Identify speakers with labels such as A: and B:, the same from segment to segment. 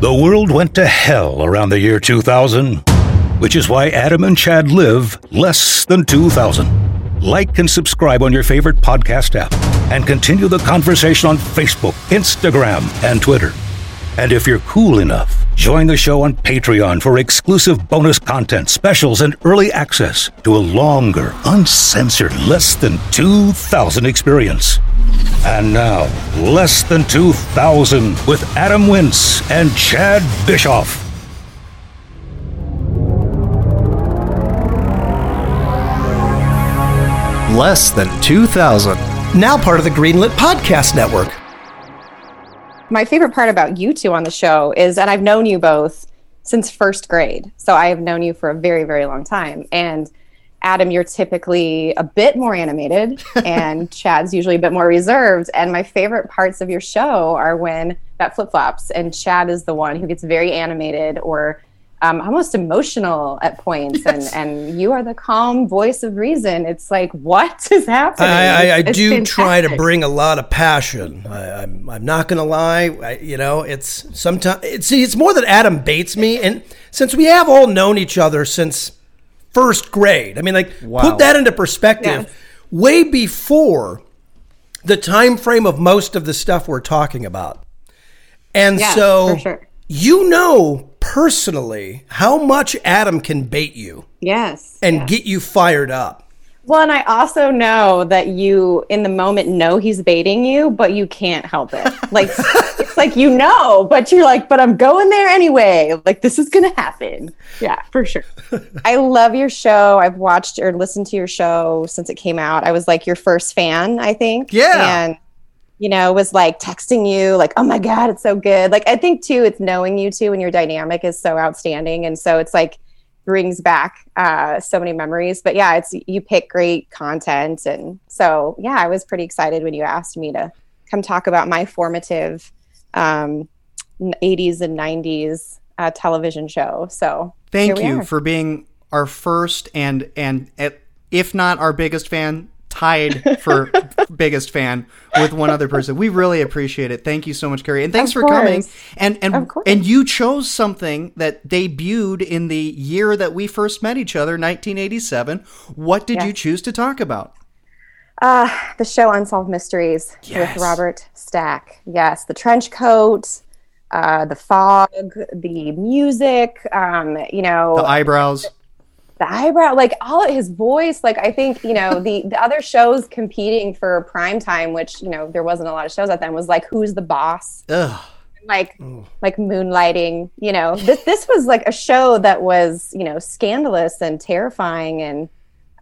A: The world went to hell around the year 2000, which is why Adam and Chad live less than 2000. Like and subscribe on your favorite podcast app and continue the conversation on Facebook, Instagram, and Twitter. And if you're cool enough, join the show on Patreon for exclusive bonus content, specials, and early access to a longer, uncensored, less than 2,000 experience. And now, Less Than 2,000 with Adam Wince and Chad Bischoff.
B: Less Than 2,000. Now part of the Greenlit Podcast Network.
C: My favorite part about you two on the show is that I've known you both since first grade. So I have known you for a very, very long time. And Adam, you're typically a bit more animated, and Chad's usually a bit more reserved. And my favorite parts of your show are when that flip flops, and Chad is the one who gets very animated or um, almost emotional at points, yes. and and you are the calm voice of reason. It's like what is happening?
B: I, I, I do fantastic. try to bring a lot of passion. I, am I'm, I'm not gonna lie. I, you know, it's sometimes it's it's more that Adam baits me, and since we have all known each other since first grade. I mean, like wow. put that into perspective. Yes. Way before the time frame of most of the stuff we're talking about. And yes, so sure. you know personally how much Adam can bait you.
C: Yes.
B: And get you fired up.
C: Well, and I also know that you, in the moment, know he's baiting you, but you can't help it. Like, it's like you know, but you're like, but I'm going there anyway. Like, this is going to happen. Yeah, for sure. I love your show. I've watched or listened to your show since it came out. I was like your first fan, I think.
B: Yeah.
C: And, you know, was like texting you, like, oh my God, it's so good. Like, I think too, it's knowing you too, and your dynamic is so outstanding. And so it's like, brings back uh, so many memories. But yeah, it's you pick great content, and so yeah, I was pretty excited when you asked me to come talk about my formative um, 80s and 90s uh, television show. So
D: thank you are. for being our first and and if not our biggest fan tied for biggest fan with one other person. We really appreciate it. Thank you so much, Carrie, and thanks for coming. And and and you chose something that debuted in the year that we first met each other, 1987. What did yes. you choose to talk about?
C: Uh, the show Unsolved Mysteries yes. with Robert Stack. Yes, the trench coat, uh, the fog, the music. Um, you know,
D: the eyebrows
C: the eyebrow, like all his voice. Like I think you know the the other shows competing for prime time, which you know there wasn't a lot of shows at then, was like Who's the Boss.
B: Ugh.
C: Like Ugh. like moonlighting, you know. This this was like a show that was you know scandalous and terrifying, and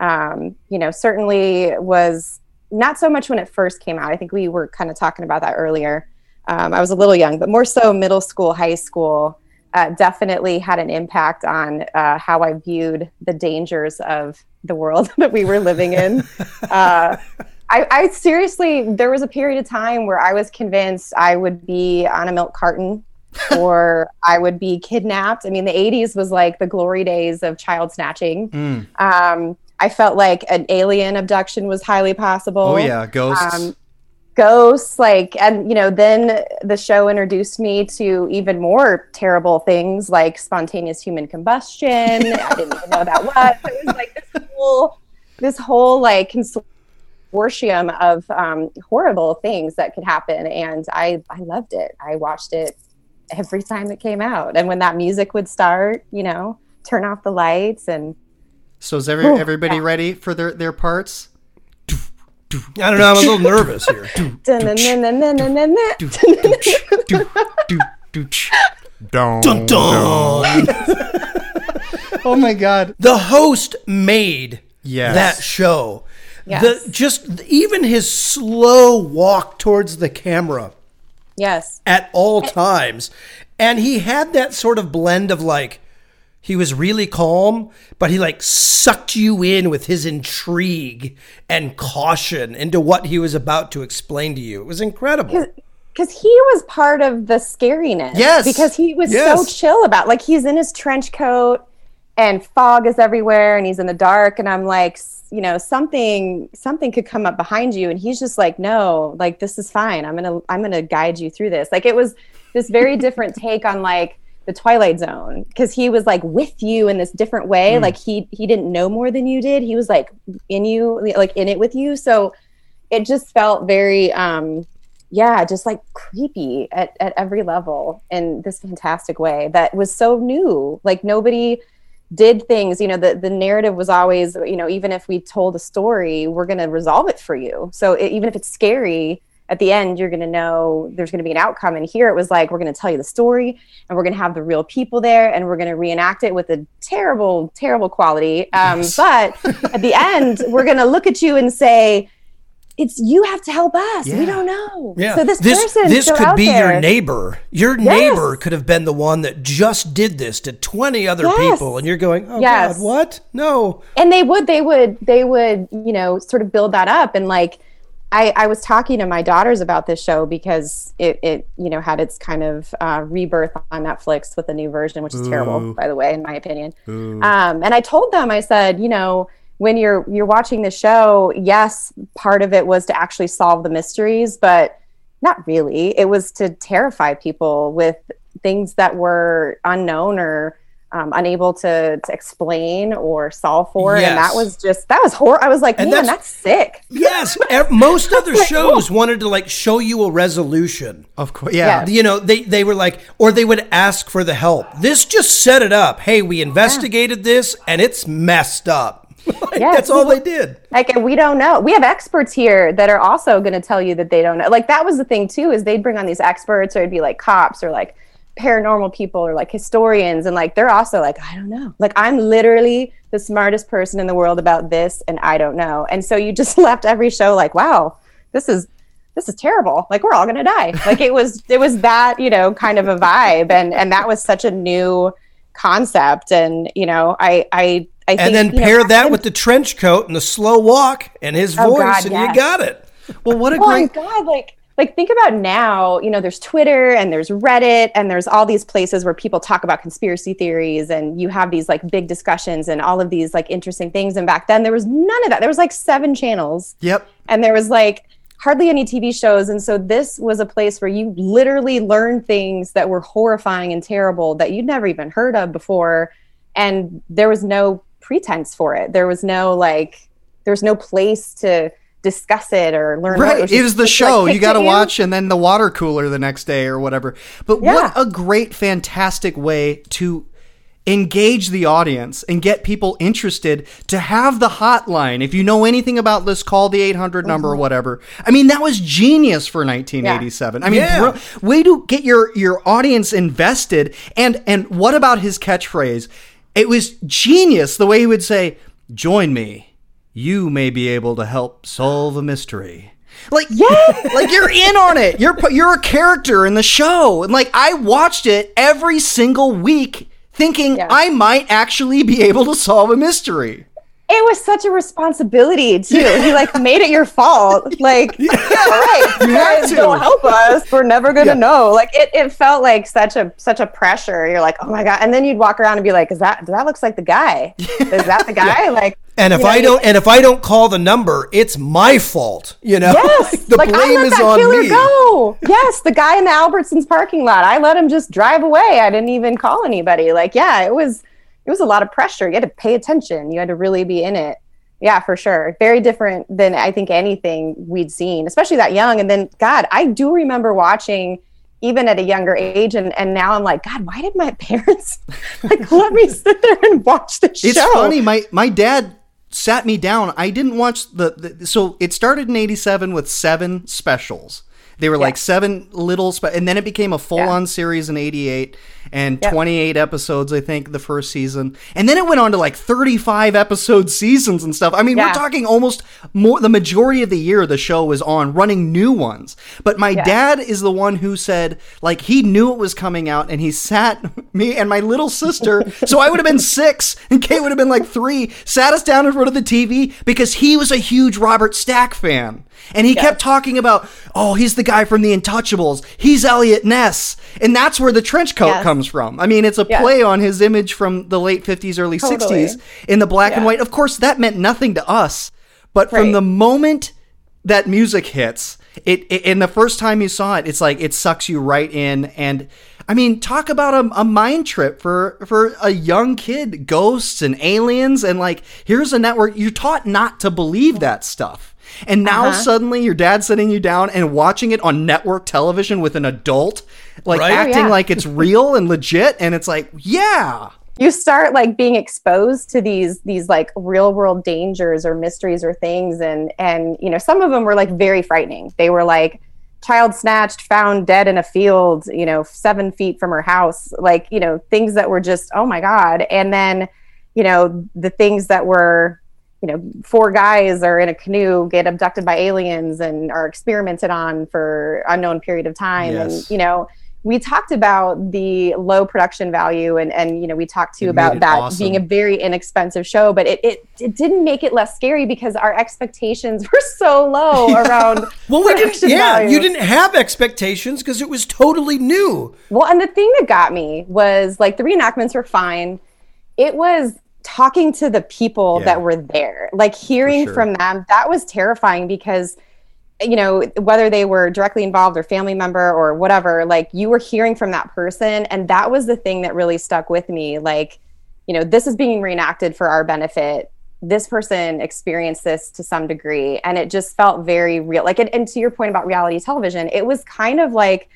C: um, you know certainly was not so much when it first came out. I think we were kind of talking about that earlier. Um, I was a little young, but more so middle school, high school uh, definitely had an impact on uh, how I viewed the dangers of the world that we were living in. uh, I, I, seriously, there was a period of time where I was convinced I would be on a milk carton or I would be kidnapped. I mean, the 80s was like the glory days of child snatching. Mm. Um, I felt like an alien abduction was highly possible. Oh,
D: yeah, ghosts. Um,
C: ghosts like and you know then the show introduced me to even more terrible things like spontaneous human combustion. I didn't even know that was it was like this whole this whole like consortium of um, horrible things that could happen. And i i loved it. I watched it every time it came out. And when that music would start you know turn off the lights and
D: so is every, everybody yeah. ready for their their parts
B: I don't know. I'm a little nervous here.
D: dun, dun. oh my god!
B: The host made
D: yes.
B: that show. Yes. The just even his slow walk towards the camera.
C: Yes.
B: At all times, and he had that sort of blend of like he was really calm, but he like sucked you in with his intrigue and caution into what he was about to explain to you. It was incredible.
C: Because he was part of the scariness.
B: Yes.
C: Because he was yes. so chill about like he's in his trench coat and fog is everywhere and he's in the dark and I'm like you know something something could come up behind you and he's just like no like this is fine i'm gonna i'm gonna guide you through this like it was this very different take on like the Twilight Zone because he was like with you in this different way. Mm. Like he he didn't know more than you did. He was like in you, like in it with you. So it just felt very um yeah, just like creepy at, at every level in this fantastic way that was so new. Like nobody did things, you know, the, the narrative was always, you know, even if we told a story, we're going to resolve it for you. So it, even if it's scary, at the end, you're going to know there's going to be an outcome. And here it was like, we're going to tell you the story and we're going to have the real people there and we're going to reenact it with a terrible, terrible quality. Um, yes. But at the end, we're going to look at you and say, it's you have to help us. Yeah. We don't know.
B: Yeah. So this, this person this could be there. your neighbor. Your yes. neighbor could have been the one that just did this to 20 other yes. people and you're going, "Oh yes. god, what? No."
C: And they would they would they would, you know, sort of build that up and like I, I was talking to my daughters about this show because it, it you know had its kind of uh, rebirth on Netflix with a new version, which is Ooh. terrible, by the way, in my opinion. Um, and I told them, I said, you know, when you're you're watching the show, yes, part of it was to actually solve the mysteries, but not really. It was to terrify people with things that were unknown or um, unable to, to explain or solve for. Yes. And that was just, that was horrible. I was like, and man, that's, that's sick.
B: Yes. most other shows wanted to like show you a resolution.
D: Of course. Yeah.
B: You know, they, they were like, or they would ask for the help. This just set it up. Hey, we investigated yeah. this and it's messed up. like, yes. That's all they did.
C: Like, we don't know. We have experts here that are also going to tell you that they don't know. Like, that was the thing, too, is they'd bring on these experts or it'd be like cops or like paranormal people or like historians. And like, they're also like, I don't know. Like, I'm literally the smartest person in the world about this and I don't know. And so you just left every show like, wow, this is this is terrible like we're all to die like it was it was that you know kind of a vibe and and that was such a new concept and you know i i I think
B: and then pair know, that with the trench coat and the slow walk and his oh voice, God, and yes. you got it.
D: Well, what a oh great
C: God! Like, like think about now. You know, there's Twitter and there's Reddit and there's all these places where people talk about conspiracy theories, and you have these like big discussions and all of these like interesting things. And back then, there was none of that. There was like seven channels.
D: Yep.
C: And there was like hardly any TV shows. And so this was a place where you literally learned things that were horrifying and terrible that you'd never even heard of before. And there was no pretense for it. There was no like there was no place to discuss it or learn.
D: Right, it was, it was the show like, you got to watch, and then the water cooler the next day or whatever. But yeah. what a great, fantastic way to engage the audience and get people interested to have the hotline if you know anything about this call the 800 number mm-hmm. or whatever i mean that was genius for 1987 yeah. i mean yeah. bro, way to get your your audience invested and and what about his catchphrase it was genius the way he would say, Join me. You may be able to help solve a mystery. Like yeah, like you're in on it. You're you're a character in the show, and like I watched it every single week, thinking yeah. I might actually be able to solve a mystery
C: it was such a responsibility too. He like made it your fault. Like, yeah. all right, you guys don't help us. We're never gonna yeah. know. Like it, it felt like such a such a pressure. You're like, oh my god. And then you'd walk around and be like, is that that looks like the guy? Is that the guy? Yeah. Like
B: and if I know, don't, and if I don't call the number, it's my fault. You know,
C: yes,
B: the
C: like, blame is on me. Go. Yes, the guy in the Albertsons parking lot. I let him just drive away. I didn't even call anybody. Like, yeah, it was it was a lot of pressure. You had to pay attention. You had to really be in it. Yeah, for sure. Very different than I think anything we'd seen, especially that young. And then, God, I do remember watching even at a younger age and, and now i'm like god why did my parents like let me sit there and watch the show
D: it's funny my my dad sat me down i didn't watch the, the so it started in 87 with seven specials they were yeah. like seven little, spe- and then it became a full on yeah. series in '88 and yep. 28 episodes, I think, the first season, and then it went on to like 35 episode seasons and stuff. I mean, yeah. we're talking almost more. The majority of the year the show was on, running new ones. But my dad is the one who said, like, he knew it was coming out, and he sat me and my little sister. so I would have been six, and Kate would have been like three. Sat us down in front of the TV because he was a huge Robert Stack fan. And he kept talking about, oh, he's the guy from the Untouchables. He's Eliot Ness. And that's where the trench coat yes. comes from. I mean, it's a yes. play on his image from the late 50s, early totally. 60s in the black yeah. and white. Of course, that meant nothing to us. But right. from the moment that music hits, it, it and the first time you saw it, it's like it sucks you right in. And I mean, talk about a, a mind trip for for a young kid, ghosts and aliens, and like here's a network you're taught not to believe that stuff. And now
C: Uh-huh.
D: suddenly your dad's sitting you down and watching it on network television with an adult, like
B: Right? Oh,
D: acting
C: yeah.
D: like it's real and legit. And it's like, yeah.
C: you start like being exposed to these these like real world dangers or mysteries or things and and you know some of them were like very frightening they were like child snatched found dead in a field you know seven feet from her house like you know things that were just oh my god and then you know the things that were you know four guys are in a canoe get abducted by aliens and are experimented on for unknown period of time
D: Yes.
C: and you know we talked about the low production value and and you know we talked too about that
D: awesome.
C: being a very inexpensive show but it, it it didn't make it less scary because our expectations were so low around
B: Well, we didn't. Yeah, you didn't have expectations because it was totally new.
C: Well, and the thing that got me was like the reenactments were fine. It was talking to the people
D: Yeah.
C: that were there, like hearing
D: sure.
C: from them. That was terrifying because, you know, whether they were directly involved or family member or whatever, like you were hearing from that person. And that was the thing that really stuck with me. Like, you know, this is being reenacted for our benefit. This person experienced this to some degree, and it just felt very real. Like, and, and to your point about reality television, it was kind of like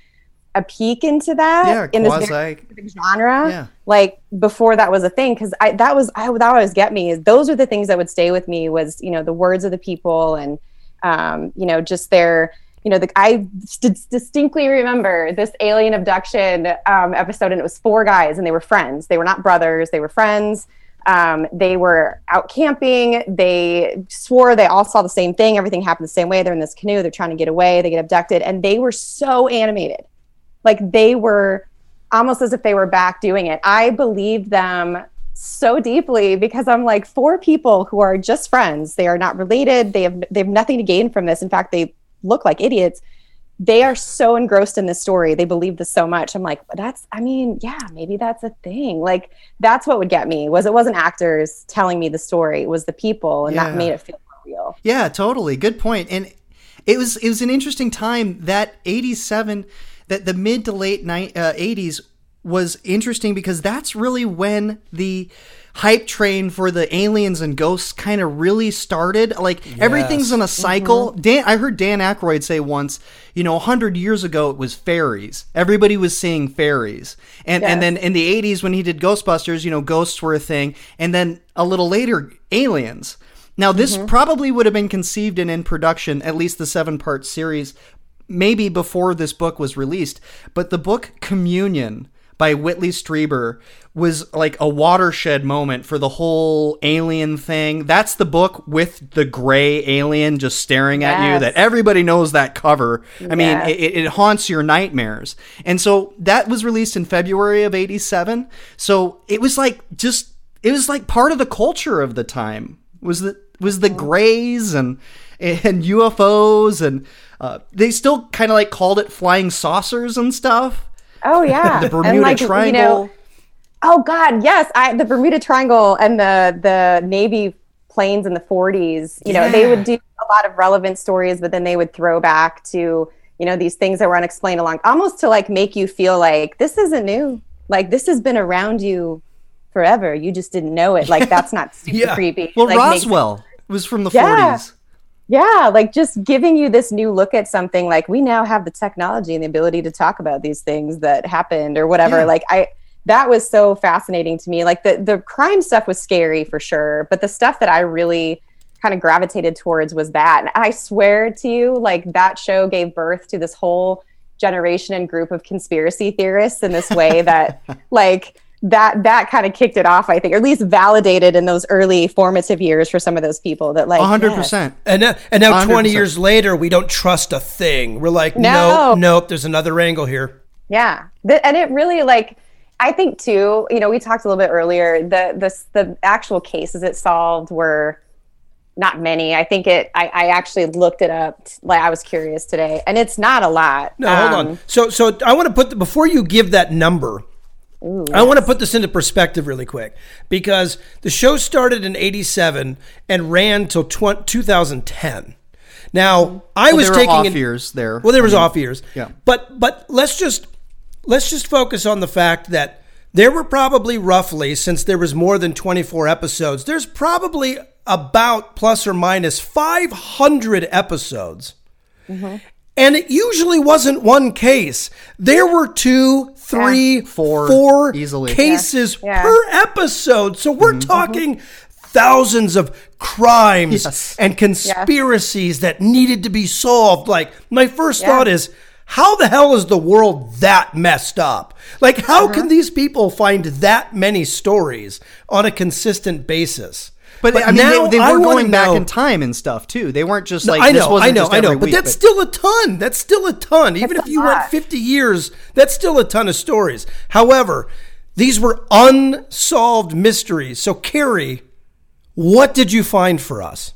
C: a peek into that
D: Yeah,
C: in this very
D: quasi.
C: specific genre.
D: Yeah.
C: Like before that was a thing, because I that was I that always get me is those are the things that would stay with me was you know the words of the people and um, you know just their you know the distinctly remember this alien abduction um, episode and it was four guys and they were friends. They were not brothers. They were friends. Um, they were out camping. They swore they all saw the same thing. Everything happened the same way. They're in this canoe. They're trying to get away. They get abducted. And they were so animated. Like they were almost as if they were back doing it. I believed them so deeply because I'm like four people who are just friends. They are not related. They have they have nothing to gain from this. In fact, they look like idiots. They are so engrossed in this story. They believe this so much. I'm like, that's I mean, yeah, maybe that's a thing. Like that's what would get me was it wasn't actors telling me the story. It was the people and
D: Yeah.
C: that made it feel more real.
D: Yeah, totally. Good point. And it was it was an interesting time that 87 that the mid to late ni- uh, 80s was interesting because that's really when the hype train for the aliens and ghosts kind of really started. Like everything's in a cycle. Mm-hmm. Dan I heard Dan Aykroyd say once, you know, 100 years ago it was fairies. Everybody was seeing fairies. And and then in the 80s when he did Ghostbusters, you know, ghosts were a thing. And then a little later aliens. Now, this mm-hmm. probably would have been conceived and in production, at least the seven part series, maybe before this book was released. But the book Communion by Whitley Strieber was like a watershed moment for the whole alien thing. That's the book with the gray alien just staring at you that everybody knows that cover. I mean, it, it haunts your nightmares. And so that was released in February of 87. So it was like just it was like part of the culture of the time was the was the grays and and UFOs and uh, they still kind of like called it flying saucers and stuff.
C: Oh yeah.
D: The Bermuda
C: and like,
D: Triangle.
C: You know, Oh God, yes. I the Bermuda Triangle and the the Navy planes in the 40s. You know, they would do a lot of relevant stories, but then they would throw back to you know these things that were unexplained along, almost to like make you feel like this isn't new. Like this has been around you forever. You just didn't know it. Like that's not super
B: Yeah.
C: creepy.
D: well,
C: like,
D: Roswell was from the
C: Yeah.
D: 40s.
C: Yeah, like just giving you this new look at something. Like we now have the technology and the ability to talk about these things that happened or whatever.
D: Yeah.
C: Like I, that was so fascinating to me. Like the the crime stuff was scary for sure, but the stuff that I really kind of gravitated towards was that. And I swear to you, like that show gave birth to this whole generation and group of conspiracy theorists in this way that like that that kind of kicked it off i think or at least validated in those early formative years for some of those people that like
D: hundred
C: yes,
D: percent.
B: And now, and now 20
D: 100%.
B: years later, we don't trust a thing. We're like,
C: No.
B: nope, nope, there's another angle here.
C: Yeah, the, and it really like I think too. You know, we talked a little bit earlier. The the the actual cases it solved were not many. I think it. I, I actually looked it up. Like I was curious today, and it's not a lot.
B: No, hold
C: Um,
B: on. So, so I want to put the, before you give that number. I want to put this into perspective really quick because the show started in '87 and ran till tw- 2010. Now, mm-hmm. I
D: Well,
B: was
D: there
B: taking
D: off
B: an-
D: years there.
B: Well, there was mm-hmm. off years.
D: Yeah.
B: But but let's just let's just focus on the fact that there were probably roughly since there was more than 24 episodes, there's probably about plus or minus 500 episodes. Mm-hmm. And it usually wasn't one case. There were two, three,
D: Four,
B: four
D: easily.
B: cases
C: Yeah.
B: per episode. So we're talking thousands of crimes
D: Yes.
B: and conspiracies that needed to be solved. Like, my first thought is, how the hell is the world that messed up? Like, how
D: Uh-huh.
B: can these people find that many stories on a consistent basis?
D: But, I mean,
B: now
D: they, they were
B: wanna
D: going back
B: know-
D: in time and stuff too. They weren't just like
B: I
D: this
B: know,
D: wasn't
B: I know,
D: just
B: I know,
D: every
B: but
D: week,
B: that's still a ton. That's still a ton. Even
C: It's
B: if
C: a
B: you went 50 years, that's still a ton of stories. However, these were unsolved mysteries. So, Carrie, what did you find for us?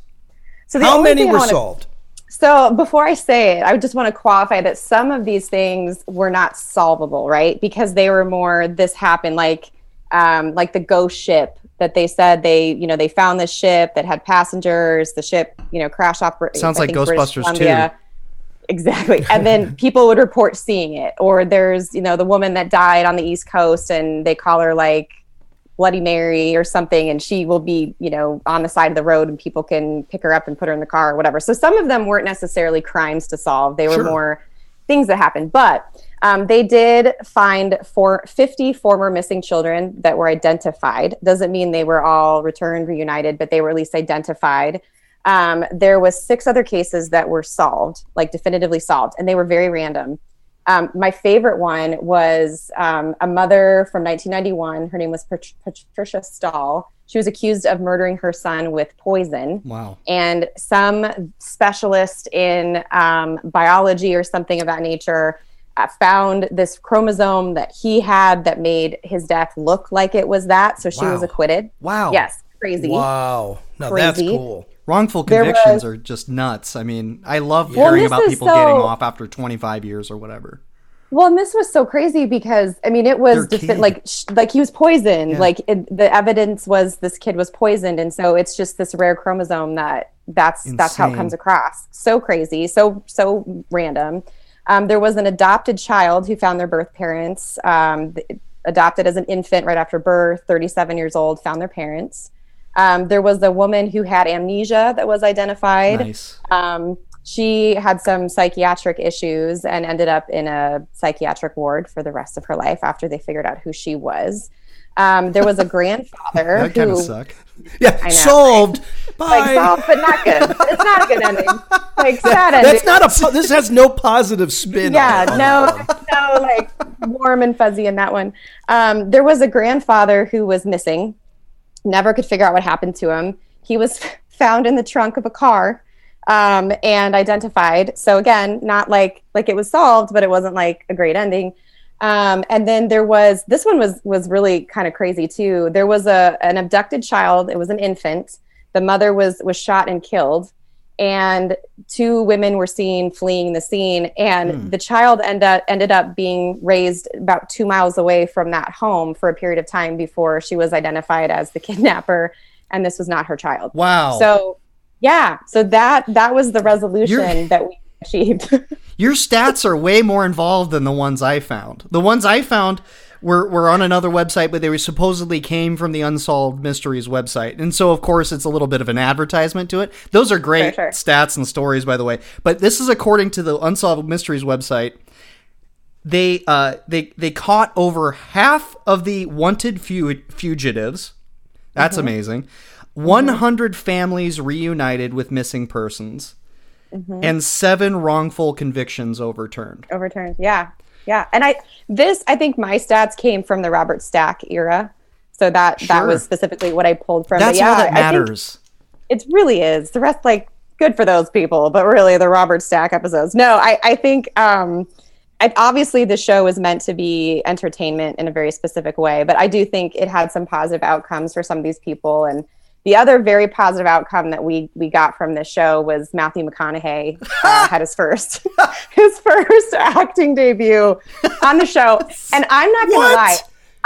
C: So
B: How many were
C: wanna-
B: solved?
C: So before I say it, I just want to qualify that some of these things were not solvable, right? Because they were more this happened, like um, like the ghost ship that they said they, you know, they found this ship that had passengers. The ship, you know, crash off.
D: Sounds
C: I
D: like Ghostbusters
C: Columbia. Exactly. And then people would report seeing it. Or there's, you know, the woman that died on the East Coast and they call her like Bloody Mary or something, and she will be, you know, on the side of the road and people can pick her up and put her in the car or whatever. So some of them weren't necessarily crimes to solve, they were
B: Sure.
C: more things that happened. But um, they did find for 50 former missing children that were identified. Doesn't mean they were all returned, reunited, but they were at least identified. Um, there was six other cases that were solved, like definitively solved, and they were very random. Um, my favorite one was um, a mother from 1991. Her name was Pat- Patricia Stahl. She was accused of murdering her son with poison.
D: Wow.
C: And some specialist in um, biology or something of that nature found this chromosome that he had that made his death look like it was that. So she was acquitted.
D: Wow.
C: Yes, crazy.
B: Wow. Now that's cool.
D: Wrongful convictions
C: was-
D: are just nuts. I mean, I love hearing about people getting off after 25 years or whatever.
C: Well, and this was so crazy because I mean, it was defi- like sh- like he was poisoned.
D: Yeah.
C: Like it, the evidence was this kid was poisoned, and so it's just this rare chromosome that that's that's how it comes across. So crazy, so so random. Um, there was an adopted child who found their birth parents. Um, adopted as an infant right after birth, 37 years old, found their parents. Um, there was a woman who had amnesia that was identified.
D: Nice.
C: Um, she had some psychiatric issues and ended up in a psychiatric ward for the rest of her life after they figured out who she was. Um, there was a grandfather
D: That kind
C: who
D: of suck.
B: Yeah, solved.
C: like solved, but not good. It's not a good ending. Like sad ending.
B: That's not a. This has no positive spin.
C: yeah, no, no, like warm and fuzzy in that one. Um, there was a grandfather who was missing, never could figure out what happened to him. He was found in the trunk of a car um, and identified. So again, not like like it was solved, but it wasn't like a great ending. Um, and then there was this one was was really kind of crazy too. There was a an abducted child. It was an infant. The mother was was shot and killed, and two women were seen fleeing the scene. And the child ended up, ended up being raised about two miles away from that home for a period of time before she was identified as the kidnapper, and this was not her child.
B: Wow.
C: So yeah, so that that was the resolution
D: You're-
C: that we achieved.
D: Your stats are way more involved than the ones I found. The ones I found were, were on another website, but they were supposedly came from the Unsolved Mysteries website. And so, of course, it's a little bit of an advertisement to it. Those are great
C: Sure, sure.
D: stats and stories, by the way. But this is according to the Unsolved Mysteries website. They uh, they they caught over half of the wanted fu- fugitives. That's amazing. 100 families reunited with missing persons. And seven wrongful convictions overturned.
C: overturned. Yeah, yeah. And I this I think my stats came from the Robert Stack era, so that that was specifically what I pulled from.
D: That's
C: but yeah,
D: all that matters.
C: it really is. The rest, like, good for those people, but really the Robert Stack episodes. No, I I think um. I, obviously, the show was meant to be entertainment in a very specific way, but I do think it had some positive outcomes for some of these people. And the other very positive outcome that we we got from this show was Matthew McConaughey uh, had his first his first acting debut on the show, and I'm not gonna
B: What?
C: lie.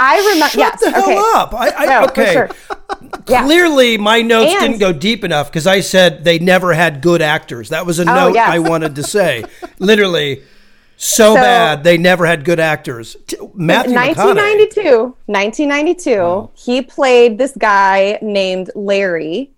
C: I remember.
B: Shut
C: Yes.
B: the hell
C: okay.
B: up. I, I,
C: No,
B: okay.
C: sure. Yeah.
B: Clearly, my notes
C: And-
B: didn't go deep enough because I said they never had good actors. That was a note
C: Oh, yes.
B: I wanted to say. Literally, so,
C: So-
B: bad they never had good actors. Matthew McConaughey.
C: 1992, 1992, he played this guy named Larry,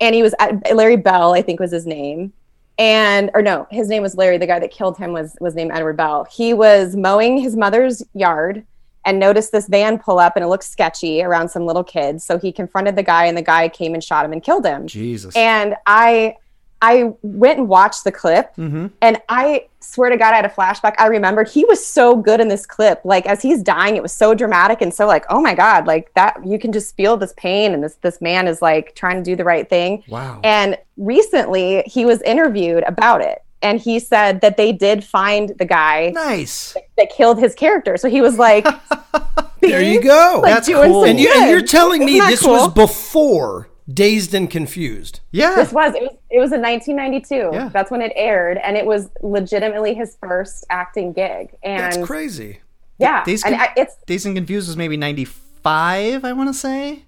C: and he was at, Larry Bell, I think was his name, and or no, his name was Larry. The guy that killed him was was named Edward Bell. He was mowing his mother's yard and noticed this van pull up, and it looked sketchy around some little kids. So he confronted the guy, and the guy came and shot him and killed him.
D: Jesus.
C: And I I went and watched the clip mm-hmm. and I swear to God I had a flashback. I remembered he was so good in this clip. Like as he's dying, it was so dramatic and so like, oh my God, like that you can just feel this pain and this this man is like trying to do the right thing.
D: Wow.
C: And recently he was interviewed about it. And he said that they did find the guy
D: nice.
C: that killed his character. So he was like,
B: There you go.
C: like,
D: That's cool.
B: and, you, and you're telling me
C: Isn't that
B: this
C: cool?
B: was before Dazed and Confused.
D: Yeah.
C: This was it was it was in 1992.
D: Yeah.
C: That's when it aired, and it was legitimately his first acting gig.
B: That's
C: And
B: crazy.
C: yeah,
D: These
C: and
D: con-
C: I, it's
D: Dazed and Confused was maybe 95, I want to say.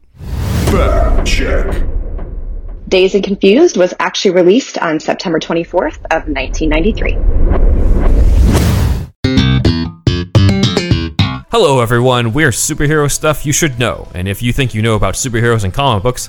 E: Fact check.
F: Dazed and Confused was actually released on September 24th of 1993.
G: Hello, everyone. We're superhero stuff you should know. And if you think you know about superheroes and comic books,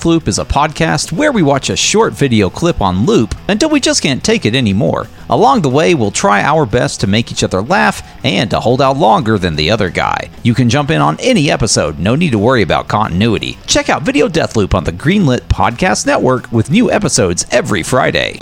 H: Deathloop is a podcast where we watch a short video clip on loop until we just can't take it anymore. Along the way, we'll try our best to make each other laugh and to hold out longer than the other guy. You can jump in on any episode, no need to worry about continuity. Check out Video Deathloop on the Greenlit Podcast Network with new episodes every Friday.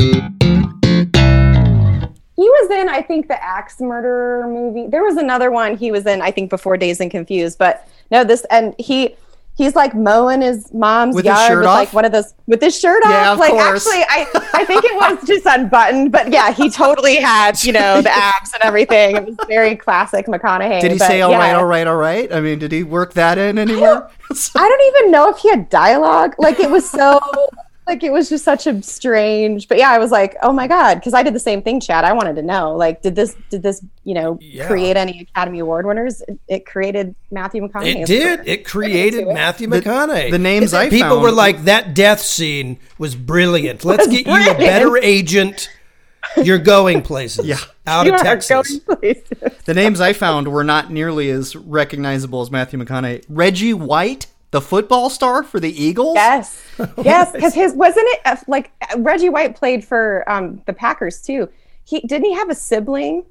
C: he was in I think the axe murderer movie. There was another one he was in I think before Dazed and Confused, but no, this and he. He's like mowing his mom's
D: With
C: yard with
D: off?
C: like one of those with his shirt
D: Yeah,
C: off.
D: of
C: like
D: course.
C: actually, I I think it was just unbuttoned, but yeah, he totally had you know the abs and everything. It was very classic McConaughey.
D: Did he say all right,
C: yeah.
D: all right, all right? I mean, did he work that in anywhere?
C: I don't even know if he had dialogue. Like it was so like it was just such a strange. But yeah, I was like, oh my god, because I did the same thing, Chad. I wanted to know, like, did this did this you know
B: Yeah.
C: create any Academy Award winners? It, it created Matthew McConaughey.
B: It did. It created
C: it.
B: Matthew McConaughey.
D: the names
B: And
D: I
B: people
D: found-
B: were like, "That death scene was brilliant. Let's
C: Was
B: get you a better agent. You're going places.
D: Yeah.
B: out
C: You
B: of Texas.
D: The names I found were not nearly as recognizable as Matthew McConaughey. Reggie White, the football star for the Eagles.
C: Yes, yes, because his wasn't it uh, like uh, Reggie White played for um, the Packers too. He didn't he have a sibling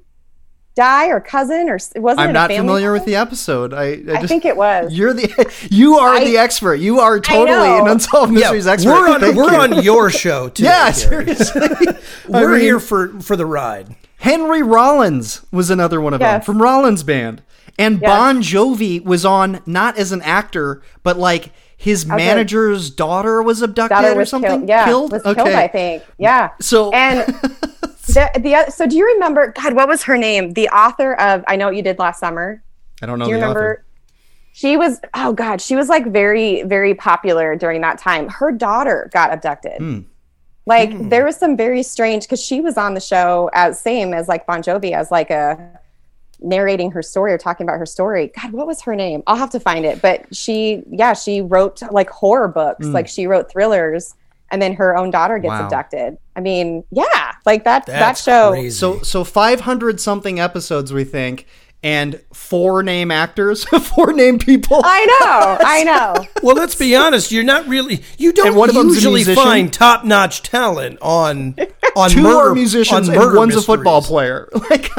C: die or cousin or wasn't it
D: I'm
C: a
D: not
C: family
D: familiar with the episode. I, I,
C: I
D: just,
C: think it was.
D: You're the you are
C: I-
D: the expert. You are totally
C: know.
D: an unsolved
B: Yeah,
D: mysteries expert.
B: we're on
D: Thank
B: we're
D: you.
B: on your show today.
D: Yeah,
B: Gary.
D: seriously.
B: We're
D: mean,
B: here for for the ride.
D: Henry Rollins was another one of them from Rollins Band, and
C: Yes.
D: Bon Jovi was on not as an actor, but like his
C: a-
D: manager's daughter was abducted
C: daughter
D: or something.
C: killed. Yeah,
D: killed.
C: was
D: okay.
C: killed. I think. Yeah.
D: So
C: and the the so do you remember? God, what was her name? The author of I know what you did last summer.
D: I don't know
C: Do you
D: the
C: remember?
D: author.
C: She was oh god, she was like very very popular during that time. Her daughter got abducted.
D: Hmm.
C: Like there was some very strange because she was on the show as same as like Bon Jovi as like a narrating her story or talking about her story. God, what was her name? I'll have to find it. But she, yeah, she wrote like horror books. Hmm. Like she wrote thrillers, and then her own daughter gets.
D: Wow.
C: abducted. I mean, yeah, like that
B: That's
C: that show.
B: crazy.
D: So so 500 something episodes we think, and four name actors, four name people.
C: I know, I know.
B: well, let's be honest. You're not really. You don't
D: And one of them's a
B: usually
D: musician?
B: find top notch talent on on
D: Two
B: murder,
D: are musicians
B: on
D: and
B: murder
D: one's a football player. Like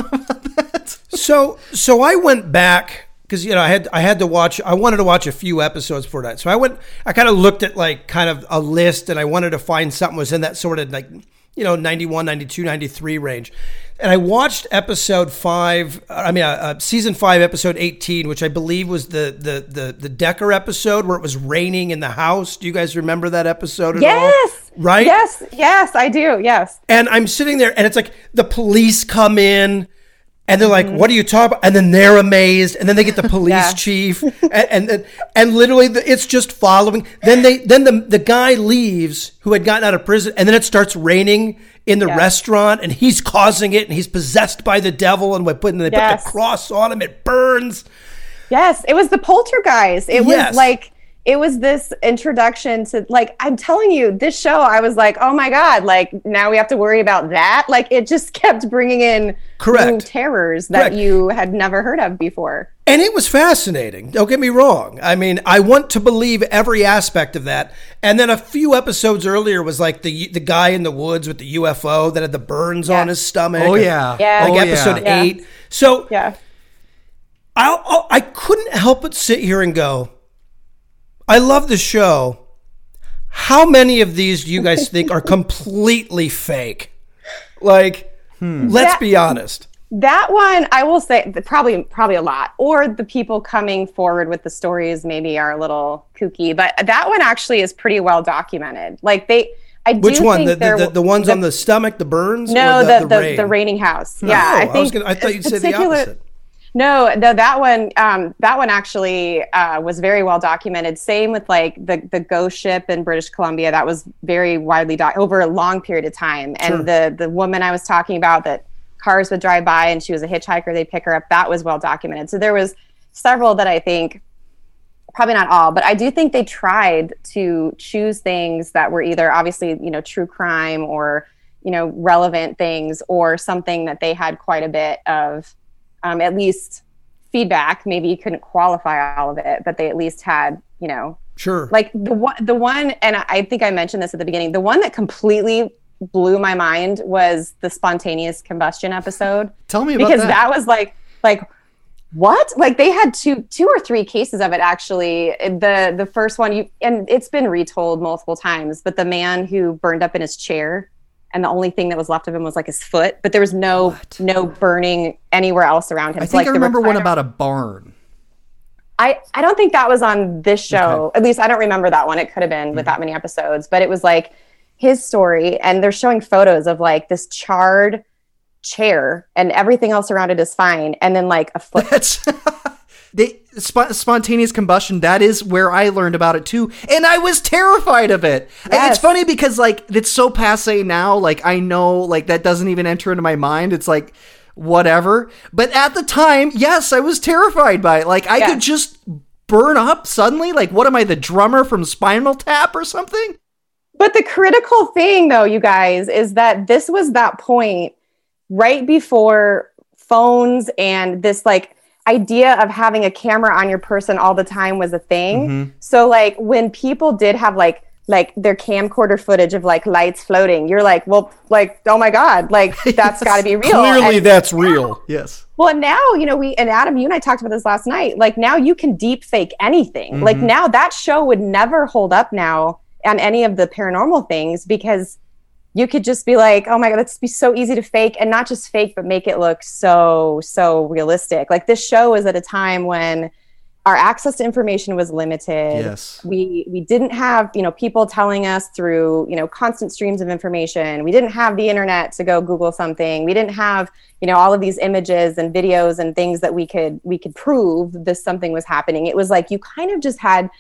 B: So so I went back because you know I had I had to watch I wanted to watch a few episodes for that. So I went I kind of looked at like kind of a list and I wanted to find something was in that sort of like you know 91 92 93 range and i watched episode 5 i mean uh, uh, season 5 episode 18 which i believe was the the the the decker episode where it was raining in the house do you guys remember that episode at
C: Yes.
B: right
C: Yes. Yes, I do. Yes.
B: and i'm sitting there and it's like the police come in and they're like,
C: Mm-hmm.
B: "What are you talking about?" And then they're amazed, and then they get the police
C: Yeah.
B: chief, and, and and and literally, the, it's just following. Then they, then the the guy leaves who had gotten out of prison, and then it starts raining in the
C: Yeah.
B: restaurant, and he's causing it, and he's possessed by the devil, and we put they put the cross on him, it burns.
C: Yes, it was the poltergeist. It
B: Yes.
C: was like it was this introduction to like I'm telling you, this show. I was like, oh my god, like now we have to worry about that. Like it just kept bringing in
B: Correct.
C: new terrors that
B: Correct.
C: you had never heard of before.
B: And it was fascinating. Don't get me wrong. I mean, I want to believe every aspect of that. And then a few episodes earlier was like the the guy in the woods with the UFO that had the burns on his stomach.
D: Oh, yeah.
C: Yeah.
B: Like
C: Oh,
B: episode
C: yeah.
B: eight. So
C: Yeah.
B: I, I I couldn't help but sit here and go, I love the show. How many of these do you guys think are completely fake? Like, hmm. let's
C: That-
B: be honest.
C: That one, I will say, probably probably a lot. Or the people coming forward with the stories maybe are a little kooky, but that one actually is pretty well documented. Like they, I do
B: Which one?
C: think
B: The, the, the, the ones on the stomach, the burns?
C: no
B: or
C: the the,
B: rain?
C: the, raining house.
B: Oh,
C: Yeah, I
B: I,
C: think
B: was gonna, I thought you'd say the opposite.
C: No, no, that one, um, that one actually uh, was very well documented. Same with like the the ghost ship in British Columbia. That was very widely doc- over a long period of time. And
B: Sure.
C: the the woman I was talking about that cars would drive by and she was a hitchhiker. They'd pick her up. That was well documented. So there was several that I think, probably not all, but I do think they tried to choose things that were either obviously you know true crime or you know relevant things or something that they had quite a bit of um, at least feedback. Maybe you couldn't qualify all of it, but they at least had, you know,
B: Sure.
C: like the one, the one, and I- think I mentioned this at the beginning. The one that completely blew my mind was the spontaneous combustion episode
D: Tell me about that.
C: because
D: that.
C: that was like, like what? Like they had two, two or three cases of it actually. The the first one, you and it's been retold multiple times, but the man who burned up in his chair. And the only thing that was left of him was like his foot, but there was no no burning anywhere else around him.
D: I
C: So,
D: think
C: like,
D: I remember one about a barn.
C: I, I don't think that was on this show. At least I don't remember that one. It could have been with mm. that many episodes, but it was like his story. And they're showing photos of like this charred chair and everything else around it is fine. And then like a foot.
D: They sp- spontaneous combustion. That is where I learned about it too, and I was terrified of it.
C: Yes.
D: It's funny because like it's so passe now. Like I know, like that doesn't even enter into my mind. It's like whatever. But at the time, yes, I was terrified by it. Like I could just burn up suddenly. Like what am I, the drummer from Spinal Tap or something?
C: But the critical thing, though, you guys, is that this was that point right before phones and this like idea of having a camera on your person all the time was a thing. Mm-hmm. So like when people did have like like their camcorder footage of like lights floating, you're like, well, like, oh my god, like that's got to be real.
B: Clearly,
C: And-
B: that's real.
D: Yes.
C: well, now, you know, we and Adam, you and I talked about this last night. Like now you can deep fake anything. Like mm-hmm. now that show would never hold up now on any of the paranormal things because you could just be like, oh my God, that's be so easy to fake and not just fake, but make it look so, so realistic. Like this show was at a time when our access to information was limited
D: Yes.
C: we we didn't have you know people telling us through you know constant streams of information we didn't have the internet to go google something we didn't have you know all of these images and videos and things that we could we could prove this something was happening it was like you kind of just had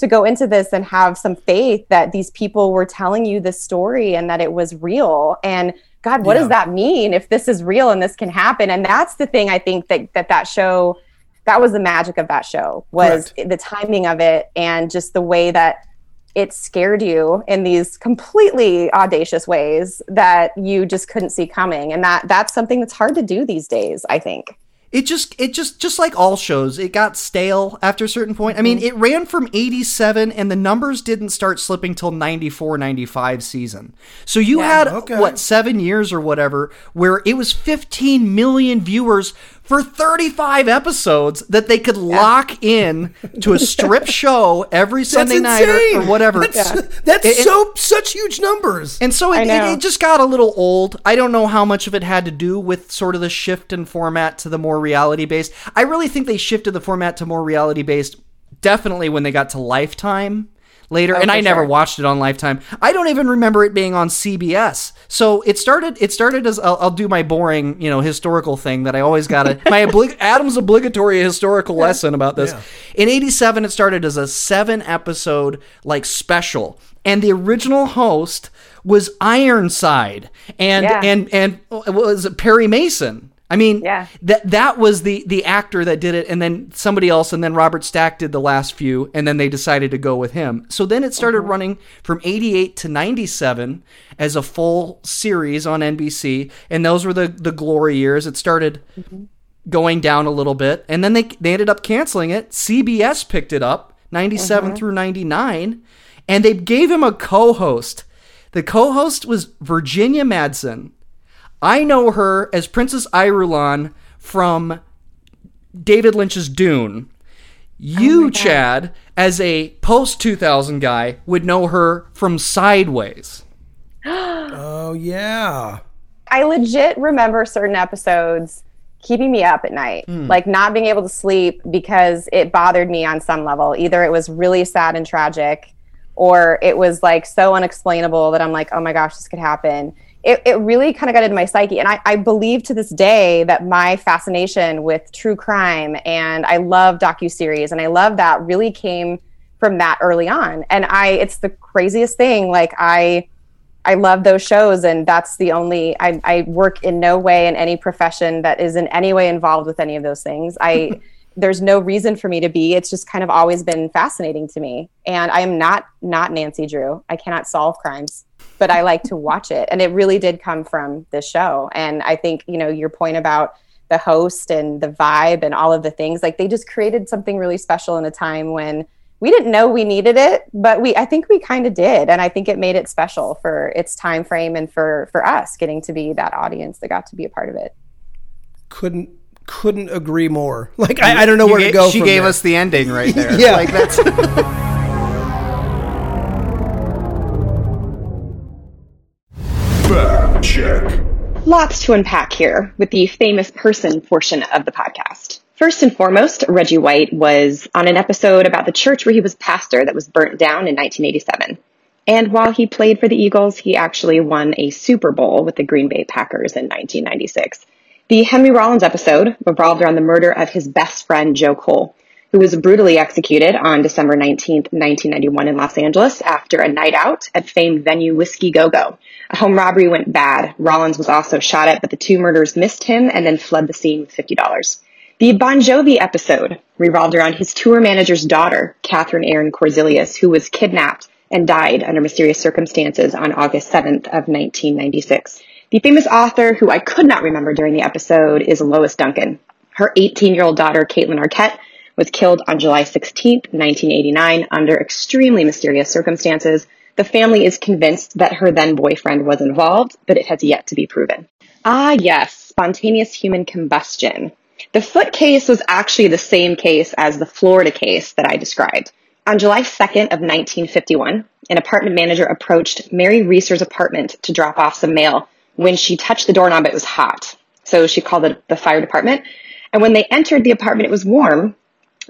C: to go into this and have some faith that these people were telling you this story and that it was real and god what
B: Yeah.
C: does that mean if this is real and this can happen and that's the thing i think that that that show that was the magic of that show was
B: Correct.
C: the timing of it and just the way that it scared you in these completely audacious ways that you just couldn't see coming and that that's something that's hard to do these days i think
D: it just it just just like all shows it got stale after a certain point i mean
C: Mm-hmm.
D: it ran from 87 and the numbers didn't start slipping till 94 95 season so you had
B: okay.
D: what seven years or whatever where it was 15 million viewers for 35 episodes that they could lock in to a strip show every Sunday night or, or whatever.
B: That's, that's
D: It- it-
B: so such huge numbers.
D: And so it, it, it just got a little old. I don't know how much of it had to do with sort of the shift in format to the more reality based. I really think they shifted the format to more reality based definitely when they got to Lifetime later. Oh, and
I: Oh, for
D: I never
I: sure.
D: watched it on Lifetime. I don't even remember it being on CBS. So it started. It started as I'll, I'll do my boring, you know, historical thing that I always got to my oblig- Adam's obligatory historical lesson about this. In '87, it started as a seven episode like special, and the original host was Ironside, and
I: Yeah.
D: and and it was Perry Mason. I mean,
I: Yeah.
D: that that was the the actor that did it, and then somebody else, and then Robert Stack did the last few, and then they decided to go with him. So then it started mm-hmm. running from '88 to '97 as a full series on NBC, and those were the the glory years. It started mm-hmm. going down a little bit, and then they they ended up canceling it. CBS picked it up '97 mm-hmm. through '99, and they gave him a co-host. The co-host was Virginia Madsen. I know her as Princess Irulan from David Lynch's Dune. You, oh Chad, as a post 2000 guy, would know her from Sideways.
B: oh yeah.
I: I legit remember certain episodes keeping me up at night, hmm. like not being able to sleep because it bothered me on some level. Either it was really sad and tragic, or it was like so unexplainable that I'm like, oh my gosh, this could happen. It, it really kind of got into my psyche. And I, I believe to this day that my fascination with true crime and I love docuseries and I love that really came from that early on. And I, it's the craziest thing. Like I, I love those shows, and that's the only. I, I work in no way in any profession that is in any way involved with any of those things. I there's no reason for me to be. It's just kind of always been fascinating to me, and I am not not Nancy Drew. I cannot solve crimes, but I like to watch it, and it really did come from the show. And I think you know your point about the host and the vibe and all of the things like they just created something really special in a time when we didn't know we needed it but we i think we kind of did and i think it made it special for its time frame and for for us getting to be that audience that got to be a part of it
B: Couldn't couldn't agree more. Like I, I don't know where
D: You
B: to go.
D: She
B: from
D: gave
B: there.
D: us the ending right there.
B: Yeah.
D: Like that's
C: Lots to unpack here with the famous person portion of the podcast. First and foremost, Reggie White was on an episode about the church where he was pastor that was burnt down in 1987. And while he played for the Eagles, he actually won a Super Bowl with the Green Bay Packers in 1996. The Henry Rollins episode revolved around the murder of his best friend, Joe Cole, who was brutally executed on December 19, 1991 in Los Angeles after a night out at famed venue Whiskey Go Go. A home robbery went bad. Rollins was also shot at, but the two murders missed him and then fled the scene with $50. The Bon Jovi episode revolved around his tour manager's daughter, Catherine Aaron Korzilius, who was kidnapped and died under mysterious circumstances on August 7th of 1996. The famous author who I could not remember during the episode is Lois Duncan. Her 18-year-old daughter, Kaitlyn Arquette, was killed on July 16th, 1989 under extremely mysterious circumstances. The family is convinced that her then boyfriend was involved, but it has yet to be proven. Ah, yes, spontaneous human combustion. The foot case was actually the same case as the Florida case that I described. On July 2nd of 1951, an apartment manager approached Mary Reeser's apartment to drop off some mail. When she touched the doorknob, it was hot. So she called the, the fire department. And when they entered the apartment, it was warm,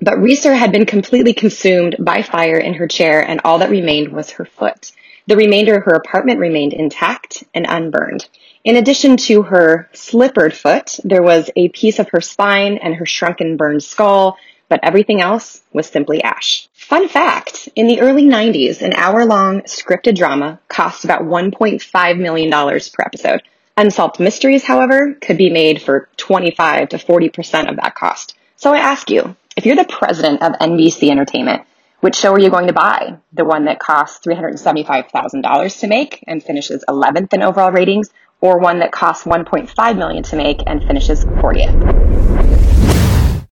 C: but Reeser had been completely consumed by fire in her chair, and all that remained was her foot. The remainder of her apartment remained intact and unburned. In addition to her slippered foot, there was a piece of her spine and her shrunken burned skull, but everything else was simply ash. Fun fact, in the early 90s, an hour-long scripted drama cost about $1.5 million per episode. Unsolved Mysteries, however, could be made for 25 to 40% of that cost. So I ask you, if you're the president of NBC Entertainment, which show are you going to buy? The one that costs $375,000 to make and finishes 11th in overall ratings, or one that costs 1.5 million to make and finishes 40th?